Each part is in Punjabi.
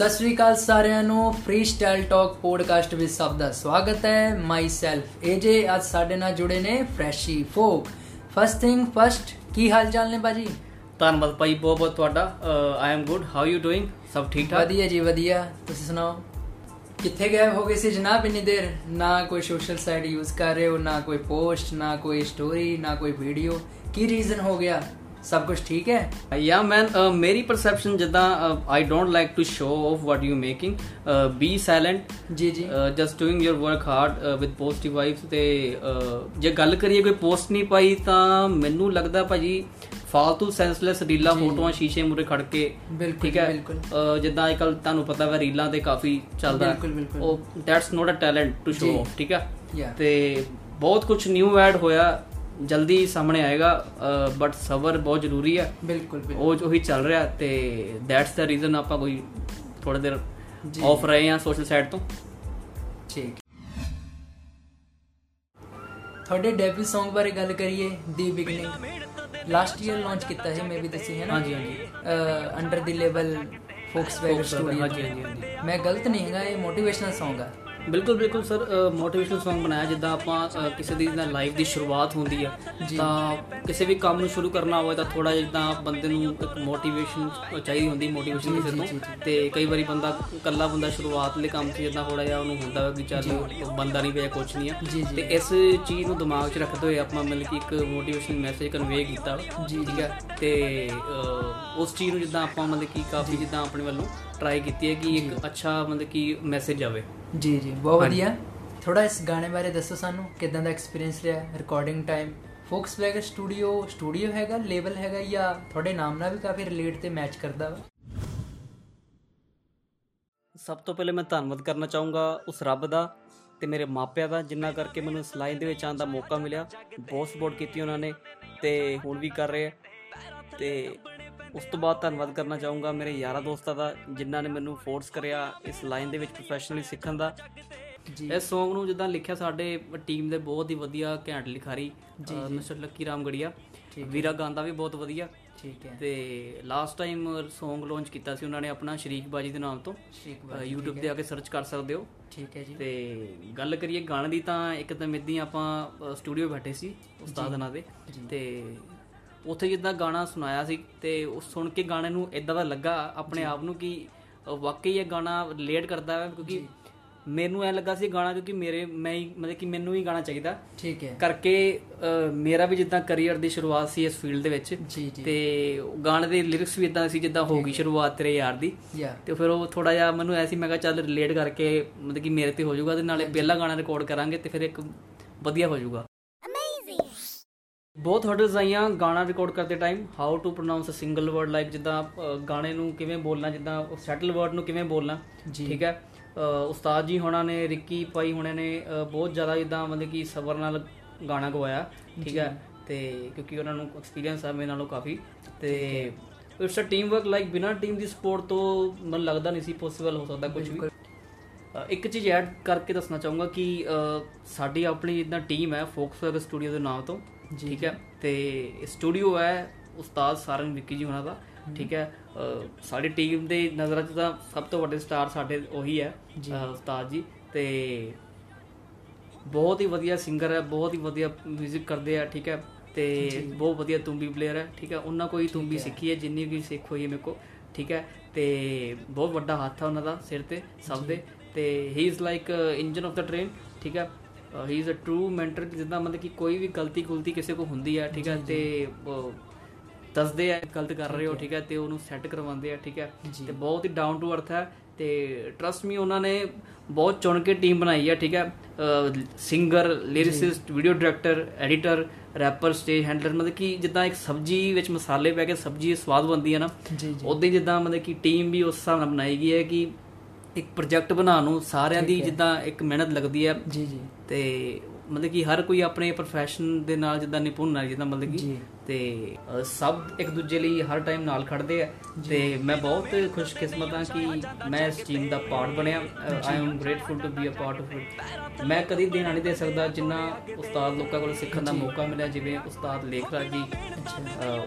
ਸਤਿ ਸ੍ਰੀ ਅਕਾਲ ਸਾਰਿਆਂ ਨੂੰ ਫ੍ਰੀ ਸਟਾਈਲ ਟਾਕ ਪੋਡਕਾਸਟ ਵਿੱਚ ਸਭ ਦਾ ਸਵਾਗਤ ਹੈ। ਮਾਈ ਸੈਲਫ ਏਜੇ ਅੱਜ ਸਾਡੇ ਨਾਲ ਜੁੜੇ ਨੇ ਫਰੈਸ਼ੀ ਫੋਕ ਫਸਟ ਥਿੰਗ ਫਸਟ ਕੀ ਹਾਲ ਚਾਲ ਨੇ ਬਾਜੀ ਧੰਨਵਾਦ ਭਾਈ ਬਹੁਤ ਬਹੁਤ ਤੁਹਾਡਾ। I am good how you doing ਸਭ ਠੀਕ ਠਾਕ? ਵਧੀਆ ਜੀ ਵਧੀਆ। ਤੁਸੀਂ ਸੁਣਾਓ? ਕਿੱਥੇ ਗਏ ਹੋ ਗਏ ਸੀ ਜਨਾਬ ਇੰਨੀ ਦੇਰ? ਨਾ ਕੋਈ ਸੋਸ਼ਲ ਸਾਈਟ ਯੂਜ਼ ਕਰ ਰਹੇ ਹੋ ਨਾ ਕੋਈ ਪੋਸਟ ਨਾ ਕੋਈ ਸਟੋਰੀ ਨਾ ਕੋਈ ਵੀਡੀਓ ਕੀ ਰੀਜ਼ਨ ਹੋ ਗਿਆ? ਸਭ ਕੁਝ ਠੀਕ ਹੈ? ਯਾ ਮੈਨ ਮੇਰੀ ਪਰਸੈਪਸ਼ਨ ਜਿੱਦਾਂ I don't like to show off what you making be silent ਜੀ ਜੀ। Just doing your work hard with positive vibes ਤੇ ਜੇ ਗੱਲ ਕਰੀਏ ਕੋਈ ਪੋਸਟ ਨਹੀਂ ਪਾਈ ਤਾਂ ਮੈਨੂੰ ਲੱਗਦਾ ਭਾਜੀ ਫਾਲਤੂ ਸੈਂਸਲੈਸ ਰੀਲਾਂ ਫੋਟੋਆਂ ਸ਼ੀਸ਼ੇ ਮੂਰੇ ਖੜ ਕੇ ਠੀਕ ਹੈ? ਜਿੱਦਾਂ ਅੱਜਕੱਲ ਤੁਹਾਨੂੰ ਪਤਾ ਹੈ ਰੀਲਾਂ ਤੇ ਕਾਫੀ ਚੱਲਦਾ। ਉਹ that's not a talent to. Show ਠੀਕ ਹੈ. ਤੇ ਬਹੁਤ ਕੁਝ ਨਿਊ ਐਡ ਹੋਇਆ। ਜਲਦੀ ਸਾਹਮਣੇ ਆਏਗਾ ਬਟ ਸਬਰ ਬਹੁਤ ਜ਼ਰੂਰੀ ਹੈ। ਬਿਲਕੁਲ ਉਹ ਉਹੀ ਚੱਲ ਰਿਹਾ ਤੇ ਦੈਟਸ ਦਾ ਰੀਜ਼ਨ ਆਪਾਂ ਕੋਈ ਥੋੜਾ ਦੇਰ ਜੀ। ਆਫ ਰਹੇ ਹਾਂ ਸੋਸ਼ਲ ਸਾਈਟ ਤੋਂ। ਠੀਕ। ਤੁਹਾਡੇ ਡੈਬਿਊ Song ਬਾਰੇ ਗੱਲ ਕਰੀਏ ਦੀ ਬਿਗਨਿੰਗ ਲਾਸਟ ਈਅਰ ਲਾਂਚ ਕੀਤਾ ਹੈ ਮੈਂ ਵੀ ਦੱਸੀ ਹੈ ਨਾ? ਹਾਂਜੀ, ਹਾਂਜੀ। Under the level Volkswagen studio ਹਾਂਜੀ, ਹਾਂਜੀ। ਮੈਂ ਗਲਤ ਨਹੀਂ ਹੈਗਾ ਇਹ ਮੋਟੀਵੇਸ਼ਨਲ Song ਆ। ਬਿਲਕੁਲ ਬਿਲਕੁਲ ਸਰ ਮੋਟੀਵੇਸ਼ਨਲ Song ਬਣਾਇਆ ਜਿੱਦਾਂ ਆਪਾਂ ਕਿਸੇ ਦੀ ਜਿੱਦਾਂ ਲਾਈਫ ਦੀ ਸ਼ੁਰੂਆਤ ਹੁੰਦੀ ਆ। ਤਾਂ ਕਿਸੇ ਵੀ ਕੰਮ ਨੂੰ ਸ਼ੁਰੂ ਕਰਨਾ ਹੋਵੇ ਤਾਂ ਥੋੜਾ ਜਿੱਦਾਂ ਬੰਦੇ ਨੂੰ ਇੱਕ ਮੋਟੀਵੇਸ਼ਨ ਚਾਹੀਦੀ ਹੁੰਦੀ ਮੋਟੀਵੇਸ਼ਨ ਕਿਸੇ ਤੋਂ। ਤੇ ਕਈ ਵਾਰੀ ਬੰਦਾ ਇਕੱਲਾ ਬੰਦਾ ਸ਼ੁਰੂਆਤ ਲਈ ਕੰਮ 'ਚ ਜਿੱਦਾਂ ਥੋੜਾ ਜਿਹਾ ਉਹਨੂੰ ਹੁੰਦਾ ਵਾ ਚੱਲ ਬੰਦਾ ਨਹੀਂ ਪਿਆ ਕੁਝ ਨਹੀਂ ਆ। ਤੇ ਇਸ ਚੀਜ਼ ਨੂੰ ਦਿਮਾਗ 'ਚ ਰੱਖਦੇ ਹੋਏ ਆਪਾਂ ਮਤਲਬ ਕਿ ਇੱਕ ਮੋਟੀਵੇਸ਼ਨ ਮੈਸੇਜ ਕਨਵੇ ਕੀਤਾ। ਠੀਕ ਹੈ ਤੇ ਉਸ ਚੀਜ਼ ਨੂੰ ਜਿੱਦਾਂ ਆਪਾਂ ਮਤਲਬ ਕਿ ਕਾਫੀ ਜਿੱਦਾਂ ਆਪਣੇ ਵੱਲੋਂ ਟਰਾਈ ਕੀਤੀ ਹੈ ਕਿ ਇੱਕ ਅੱਛਾ ਮਤਲਬ ਕਿ ਮੈਸੇਜ ਆਵੇ। ਜੀ ਜੀ ਬਹੁਤ ਵਧੀਆ। ਥੋੜਾ ਇਸ ਗਾਣੇ ਬਾਰੇ ਦੱਸੋ ਸਾਨੂੰ ਕਿਦਾਂ ਦਾ ਐਕਸਪੀਰੀਅੰਸ ਰਿਹਾ recording time Volkswagen studio studio ਹੈਗਾ ਲੇਬਲ ਹੈਗਾ ਜਾਂ ਤੁਹਾਡੇ ਨਾਮ ਨਾਲ ਵੀ ਕਾਫੀ ਰਿਲੇਟ ਤੇ ਮੈਚ ਕਰਦਾ ਵਾ? ਸਭ ਤੋਂ ਪਹਿਲੇ ਮੈਂ ਧੰਨਵਾਦ ਕਰਨਾ ਚਾਹੂੰਗਾ ਉਸ ਰੱਬ ਦਾ ਤੇ ਮੇਰੇ ਮਾਪਿਆਂ ਦਾ ਜਿੰਨਾ ਕਰਕੇ ਮੈਨੂੰ ਇਸ ਲਾਈਨ ਦੇ ਵਿੱਚ ਆਉਣ ਦਾ ਮੌਕਾ ਮਿਲਿਆ। ਬਹੁਤ ਸਪੋਰਟ ਕੀਤੀ ਉਹਨਾਂ ਨੇ ਤੇ ਹੁਣ ਵੀ ਕਰ ਰਹੇ ਆ। ਤੇ ਉਸ ਤੋਂ ਬਾਅਦ ਧੰਨਵਾਦ ਕਰਨਾ ਚਾਹੂੰਗਾ ਮੇਰੇ ਯਾਰਾਂ ਦੋਸਤਾਂ ਦਾ ਜਿਨ੍ਹਾਂ ਨੇ ਮੈਨੂੰ ਫੋਰਸ ਕਰਿਆ ਇਸ ਲਾਈਨ ਦੇ ਵਿੱਚ ਪ੍ਰੋਫੈਸ਼ਨਲੀ ਸਿੱਖਣ ਦਾ। ਜੀ। ਇਸ Song ਨੂੰ ਜਿੱਦਾਂ ਲਿਖਿਆ ਸਾਡੇ ਟੀਮ ਦੇ ਬਹੁਤ ਹੀ ਵਧੀਆ ਘੈਂਟ ਲਿਖਾਰੀ ਮਿਸਟਰ ਲੱਕੀ ਰਾਮ ਗੜੀਆ ਵੀਰਾ ਗਾਂਦਾ ਵੀ ਬਹੁਤ ਵਧੀਆ। ਠੀਕ ਹੈ। ਤੇ ਲਾਸਟ ਟਾਈਮ Song ਲਾਂਚ ਕੀਤਾ ਸੀ ਉਹਨਾਂ ਨੇ ਆਪਣਾ ਸ਼ਰੀਕ ਬਾਜੀ ਦੇ ਨਾਮ ਤੋਂ। YouTube ਤੇ ਆ ਕੇ ਸਰਚ ਕਰ ਸਕਦੇ ਹੋ। ਠੀਕ ਹੈ ਜੀ। ਤੇ ਗੱਲ ਕਰੀਏ ਗਾਣੇ ਦੀ ਤਾਂ ਇੱਕ ਤਾਂ ਮਿੱਦੀ ਆਪਾਂ ਸਟੂਡੀਓ ਬੈਠੇ ਸੀ ਉਸਤਾਦ ਨਾਲ ਦੇ। ਤੇ ਉੱਥੇ ਜਿੱਦਾਂ ਗਾਣਾ ਸੁਣਾਇਆ ਸੀ ਤੇ ਉਹ ਸੁਣ ਕੇ ਗਾਣੇ ਨੂੰ ਇਦਾਂ ਦਾ ਲੱਗਾ ਆਪਣੇ ਆਪ ਨੂੰ ਕਿ ਵਾਕਈ ਇਹ ਗਾਣਾ ਰਿਲੇਟ ਕਰਦਾ ਹੈ ਕਿਉਂਕਿ ਮੈਨੂੰ ਐ ਲੱਗਾ ਸੀ ਗਾਣਾ ਕਿਉਂਕਿ ਮੇਰੇ ਮੈਂ ਹੀ ਮਤਲਬ ਕਿ ਮੈਨੂੰ ਹੀ ਗਾਣਾ ਚਾਹੀਦਾ। ਠੀਕ ਹੈ। ਕਰਕੇ ਮੇਰਾ ਵੀ ਜਿੱਦਾਂ ਕੈਰੀਅਰ ਦੀ ਸ਼ੁਰੂਆਤ ਸੀ ਇਸ ਫੀਲਡ ਦੇ ਵਿੱਚ। ਤੇ ਗਾਣੇ ਦੇ ਲਿਰਿਕਸ ਵੀ ਇਦਾਂ ਸੀ ਜਿੱਦਾਂ ਹੋ ਗਈ ਸ਼ੁਰੂਆਤ ਤੇਰੇ ਯਾਰ ਦੀ। ਤੇ ਫਿਰ ਉਹ ਥੋੜਾ ਜਿਹਾ ਮੈਨੂੰ ਐਸੀ ਮੈਂ ਕਿਹਾ ਚੱਲ ਰਿਲੇਟ ਕਰਕੇ ਮਤਲਬ ਕਿ ਮੇਰੇ ਤੇ ਹੋ ਜਾਊਗਾ ਤੇ ਨਾਲੇ ਪਹਿਲਾ ਗਾਣਾ ਰਿਕਾਰਡ ਕਰਾਂਗੇ ਤੇ ਫਿਰ ਇੱਕ ਵਧੀਆ ਹੋ ਜਾਊਗਾ। ਬਹੁਤ ਹਰਡਲਸ ਆਈਆਂ ਗਾਣਾ ਰਿਕਾਰਡ ਕਰਦੇ time how to pronounce a single word like ਜਿੱਦਾਂ ਗਾਣੇ ਨੂੰ ਕਿਵੇਂ ਬੋਲਣਾ ਜਿੱਦਾਂ ਸੈਟਲ ਵਰਡ ਨੂੰ ਕਿਵੇਂ ਬੋਲਣਾ। ਠੀਕ ਹੈ? ਉਸਤਾਦ ਜੀ ਹੋਣਾ ਨੇ ਰਿੱਕੀ ਭਾਈ ਹੋਣੇ ਨੇ ਬਹੁਤ ਜ਼ਿਆਦਾ ਜਿੱਦਾਂ ਮਤਲਬ ਕਿ ਸਬਰ ਨਾਲ ਗਾਣਾ ਗਵਾਇਆ ਠੀਕ ਹੈ? ਤੇ ਕਿਉਂਕਿ ਉਹਨਾਂ ਨੂੰ ਐਕਸਪੀਰੀਅੰਸ ਆ ਮੇਰੇ ਨਾਲੋਂ ਕਾਫੀ। ਤੇ it's a team work like ਬਿਨਾਂ ਟੀਮ ਦੀ ਸਪੋਰਟ ਤੋਂ ਮੈਨੂੰ ਲੱਗਦਾ ਨਹੀਂ ਸੀ ਪੋਸੀਬਲ ਹੋ ਸਕਦਾ ਕੁਝ ਵੀ। ਇੱਕ ਚੀਜ਼ ਐਡ ਕਰਕੇ ਦੱਸਣਾ ਚਾਹੂੰਗਾ ਕਿ ਸਾਡੀ ਆਪਣੀ ਜਿੱਦਾਂ ਟੀਮ ਹੈ ਫੋਕਸਵਰਕ ਸਟੂਡੀਓ ਦੇ ਨਾਮ ਤੋਂ। ਠੀਕ ਹੈ? ਤੇ ਸਟੂਡੀਓ ਹੈ ਉਸਤਾਦ ਸਾਰੰਗ ਵਿੱਕੀ ਜੀ ਉਹਨਾਂ ਦਾ ਠੀਕ ਹੈ? ਸਾਡੀ ਟੀਮ ਦੇ ਨਜ਼ਰਾਂ 'ਚ ਤਾਂ ਸਭ ਤੋਂ ਵੱਡੇ ਸਟਾਰ ਸਾਡੇ ਉਹੀ ਹੈ ਉਸਤਾਦ ਜੀ। ਤੇ ਬਹੁਤ ਹੀ ਵਧੀਆ ਸਿੰਗਰ ਹੈ ਬਹੁਤ ਹੀ ਵਧੀਆ 뮤직 ਕਰਦੇ ਆ ਠੀਕ ਹੈ? ਤੇ ਬਹੁਤ ਵਧੀਆ ਤੁੰਬੀ ਪਲੇਅਰ ਹੈ ਠੀਕ ਹੈ? ਉਹਨਾਂ ਕੋਈ ਤੁੰਬੀ ਸਿੱਖੀ ਹੈ ਜਿੰਨੀ ਵੀ ਸਿੱਖ ਹੋਈ ਹੈ ਮੇਰੇ ਕੋ ਠੀਕ ਹੈ? ਤੇ ਬਹੁਤ ਵੱਡਾ ਹੱਥ ਹੈ ਉਹਨਾਂ ਦਾ ਸਿਰ ਤੇ ਸਭ ਦੇ। ਤੇ he is like engine of the train ਠੀਕ ਹੈ? He is a true mentor ਜਿੱਦਾਂ ਮਤਲਬ ਕਿ ਕੋਈ ਵੀ ਗਲਤੀ ਗੁਲਤੀ ਕਿਸੇ ਕੋ ਹੁੰਦੀ ਹੈ ਠੀਕ ਹੈ ਤੇ ਦੱਸਦੇ ਆ ਗਲਤ ਕਰ ਰਹੇ ਹੋ ਠੀਕ ਹੈ। ਤੇ ਉਹਨੂੰ ਸੈੱਟ ਕਰਵਾਉਂਦੇ ਆ ਠੀਕ ਹੈ ਤੇ ਬਹੁਤ ਹੀ ਡਾਊਨ ਟੂ ਅਰਥ ਹੈ ਤੇ ਟਰਸਟ ਮੀ ਉਹਨਾਂ ਨੇ ਬਹੁਤ ਚੁਣ ਕੇ ਟੀਮ ਬਣਾਈ ਹੈ ਠੀਕ ਹੈ singer lyricist video director editor rapper stage handler ਮਤਲਬ ਕਿ ਜਿੱਦਾਂ ਇੱਕ ਸਬਜੀ ਵਿੱਚ ਮਸਾਲੇ ਪੈ ਕੇ ਸਬਜੀ ਸਵਾਦ ਬਣਦੀ ਹੈ ਨਾ ਉਦਾਂ ਹੀ ਜਿੱਦਾਂ ਮਤਲਬ ਕਿ ਟੀਮ ਵੀ ਉਸ ਹਿਸਾਬ ਨਾਲ ਬਣਾਈ ਗਈ ਹੈ ਕਿ ਇੱਕ ਪ੍ਰੋਜੈਕਟ ਬਣਾਉਣ ਨੂੰ ਸਾਰਿਆਂ ਦੀ ਜਿੱਦਾਂ ਇੱਕ ਮਿਹਨਤ ਲੱਗਦੀ ਹੈ। ਜੀ ਜੀ। ਤੇ ਮਤਲਬ ਕਿ ਹਰ ਕੋਈ ਆਪਣੇ ਪ੍ਰੋਫੈਸ਼ਨ ਦੇ ਨਾਲ ਜਿੱਦਾਂ ਨਿਪੁੰਨ ਹੈ ਜਿੱਦਾਂ ਮਤਲਬ ਕਿ। ਤੇ ਸਭ ਇੱਕ ਦੂਜੇ ਲਈ ਹਰ ਟਾਈਮ ਨਾਲ ਖੜਦੇ ਆ। ਤੇ ਮੈਂ ਬਹੁਤ ਖੁਸ਼ਕਿਸਮਤ ਹਾਂ ਕਿ ਮੈਂ ਇਸ ਟੀਮ ਦਾ ਪਾਰਟ ਬਣਿਆ I am grateful to be a part of it ਮੈਂ ਕਦੀ ਦੇਣਾ ਨਹੀਂ ਦੇ ਸਕਦਾ ਜਿੰਨਾ ਉਸਤਾਦ ਲੋਕਾਂ ਕੋਲ ਸਿੱਖਣ ਦਾ ਮੌਕਾ ਮਿਲਿਆ ਜਿਵੇਂ ਉਸਤਾਦ ਲੇਖਰਾਜ ਜੀ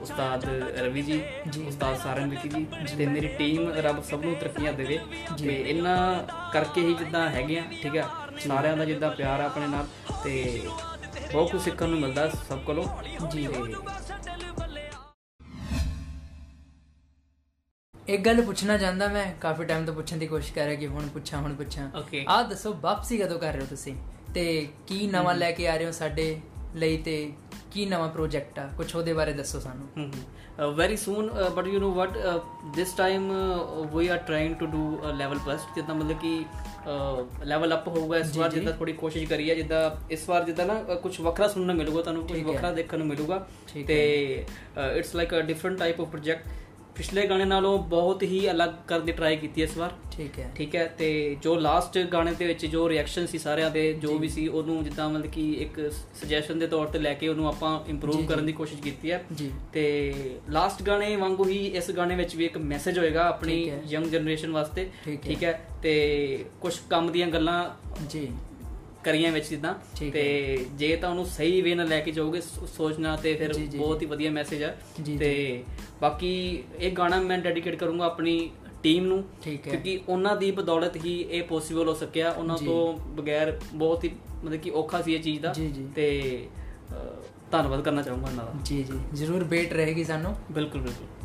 ਉਸਤਾਦ ਰਵੀ ਜੀ ਉਸਤਾਦ ਸਾਰੰਗਵਿਕੀ ਜੀ ਤੇ ਮੇਰੀ ਟੀਮ ਰੱਬ ਸਭ ਨੂੰ ਤਰੱਕੀਆਂ ਦੇਵੇ। ਤੇ ਇਹਨਾਂ ਕਰਕੇ ਹੀ ਜਿੱਦਾਂ ਹੈਗੇ ਆ ਠੀਕ ਆ? ਸਾਰਿਆਂ ਦਾ ਜਿੱਦਾਂ ਪਿਆਰ ਆ ਆਪਣੇ ਨਾਲ। ਤੇ ਬਹੁਤ ਕੁਝ ਸਿੱਖਣ ਨੂੰ ਮਿਲਦਾ ਸਭ ਕੋਲੋਂ। ਜੀ। ਇੱਕ ਗੱਲ ਪੁੱਛਣਾ ਚਾਹੁੰਦਾ ਮੈਂ ਕਾਫੀ ਟਾਈਮ ਤੋਂ ਪੁੱਛਣ ਦੀ ਕੋਸ਼ਿਸ਼ ਕਰ ਰਿਹਾ ਕਿ ਹੁਣ ਪੁੱਛਾਂ ਹੁਣ ਪੁੱਛਾਂ। Okay. ਆਹ ਦੱਸੋ ਵਾਪਸੀ ਕਦੋਂ ਕਰ ਰਹੇ ਹੋ ਤੁਸੀਂ? ਤੇ ਕੀ ਨਵਾਂ ਲੈ ਕੇ ਆ ਰਹੇ ਹੋ ਸਾਡੇ ਲਈ ਤੇ ਕੀ ਨਵਾਂ ਪ੍ਰੋਜੈਕਟ ਆ? ਕੁਝ ਉਹਦੇ ਬਾਰੇ ਦੱਸੋ ਸਾਨੂੰ। Very soon but you know what this time we are trying to do level plus ਜਿੱਦਾਂ ਮਤਲਬ ਕਿ ਲੈਵਲ ਅਪ ਹੋਊਗਾ ਇਸ ਵਾਰ ਜਿੱਦਾਂ ਥੋੜੀ ਕੋਸ਼ਿਸ਼ ਕਰੀ ਹੈ ਜਿੱਦਾਂ ਇਸ ਵਾਰ ਜਿੱਦਾਂ ਨਾ ਕੁਝ ਵੱਖਰਾ ਸੁਣਨ ਨੂੰ ਮਿਲੂਗਾ ਤੁਹਾਨੂੰ ਕੁਝ। ਵੱਖਰਾ ਦੇਖਣ ਨੂੰ ਮਿਲੂਗਾ। ਤੇ it's like a different type of project ਪਿਛਲੇ ਗਾਣੇ ਨਾਲੋਂ ਬਹੁਤ ਹੀ ਅਲੱਗ ਕਰਨ ਦੀ ਟਰਾਈ ਕੀਤੀ ਹੈ ਇਸ ਵਾਰ। ਠੀਕ ਹੈ। ਠੀਕ ਹੈ ਤੇ ਜੋ ਲਾਸਟ ਗਾਣੇ ਦੇ ਵਿੱਚ ਜੋ ਰਿਐਕਸ਼ਨ ਸੀ ਸਾਰਿਆਂ ਦੇ ਜੋ ਵੀ ਸੀ ਉਹਨੂੰ ਜਿੱਦਾਂ ਮਤਲਬ ਕਿ ਇੱਕ ਸੁਜੈਸ਼ਨ ਦੇ ਤੌਰ ਤੇ ਲੈ ਕੇ ਉਹਨੂੰ ਆਪਾਂ ਇੰਪਰੂਵ ਕਰਨ ਦੀ ਕੋਸ਼ਿਸ਼ ਕੀਤੀ ਹੈ। ਤੇ ਲਾਸਟ ਗਾਣੇ ਵਾਂਗੂ ਹੀ ਇਸ ਗਾਣੇ ਵਿੱਚ ਵੀ ਇੱਕ ਮੈਸੇਜ ਹੋਏਗਾ ਆਪਣੀ। ਯੰਗ ਜਨਰੇਸ਼ਨ ਵਾਸਤੇ। ਠੀਕ ਹੈ। ਤੇ ਕੁਝ ਕੰਮ ਦੀਆਂ ਗੱਲਾਂ ਜੀ। ਕਰੀਆਂ ਵਿੱਚ ਜਿੱਦਾਂ। ਤੇ ਜੇ ਤਾਂ ਉਹਨੂੰ ਸਹੀ ਵੇ ਨਾਲ ਲੈ ਕੇ ਜਾਓਗੇ ਸੋਚਣਾ ਤੇ ਫਿਰ ਬਹੁਤ ਹੀ ਵਧੀਆ ਮੈਸੇਜ ਜੀ, ਤੇ ਬਾਕੀ ਇਹ ਗਾਣਾ ਮੈਂ ਡੈਡੀਕੇਟ ਕਰੂੰਗਾ ਆਪਣੀ ਟੀਮ ਨੂੰ। ਕਿਉਂਕਿ ਉਹਨਾਂ ਦੀ ਬਦੌਲਤ ਹੀ ਇਹ ਪੋਸੀਬਲ ਹੋ ਸਕਿਆ। ਉਹਨਾਂ। ਤੋਂ ਬਗੈਰ ਬਹੁਤ ਹੀ ਮਤਲਬ ਕਿ ਔਖਾ ਸੀ ਇਹ ਚੀਜ਼ ਦਾ। ਤੇ ਧੰਨਵਾਦ ਕਰਨਾ ਚਾਹੂੰਗਾ ਉਹਨਾਂ ਦਾ। ਜੀ ਜੀ। ਜ਼ਰੂਰ ਵੇਟ ਰਹੇਗੀ ਸਾਨੂੰ। ਬਿਲਕੁਲ ਬਿਲਕੁਲ।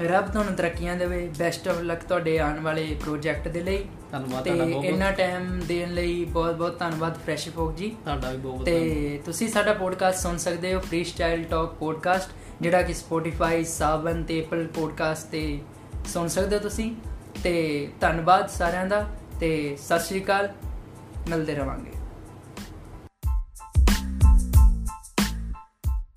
ਰੱਬ ਤੁਹਾਨੂੰ ਤਰੱਕੀਆਂ ਦੇਵੇ ਬੈਸਟ ਆਫ ਲੱਕ ਤੁਹਾਡੇ ਆਉਣ ਵਾਲੇ ਪ੍ਰੋਜੈਕਟ ਦੇ ਲਈ। ਧੰਨਵਾਦ ਤੇ ਤੁਹਾਡਾ ਬਹੁਤ ਇੰਨਾ ਟਾਈਮ ਦੇਣ ਲਈ ਬਹੁਤ ਬਹੁਤ ਧੰਨਵਾਦ ਫਰੈਸ਼ ਫੋਕ ਜੀ। ਤੁਹਾਡਾ ਵੀ ਬਹੁਤ ਤੇ ਤੁਸੀਂ ਸਾਡਾ ਪੋਡਕਾਸਟ ਸੁਣ ਸਕਦੇ ਹੋ ਫ੍ਰੀ ਸਟਾਈਲ ਟਾਕ ਪੋਡਕਾਸਟ ਜਿਹੜਾ ਕਿ Spotify ਸਾਵਨ ਤੇ Apple ਪੋਡਕਾਸਟ ਤੇ ਸੁਣ ਸਕਦੇ ਹੋ ਤੁਸੀਂ। ਤੇ ਧੰਨਵਾਦ ਸਾਰਿਆਂ ਦਾ ਤੇ ਸਤਿ ਸ਼੍ਰੀ ਅਕਾਲ ਮਿਲਦੇ ਰਵਾਂਗੇ।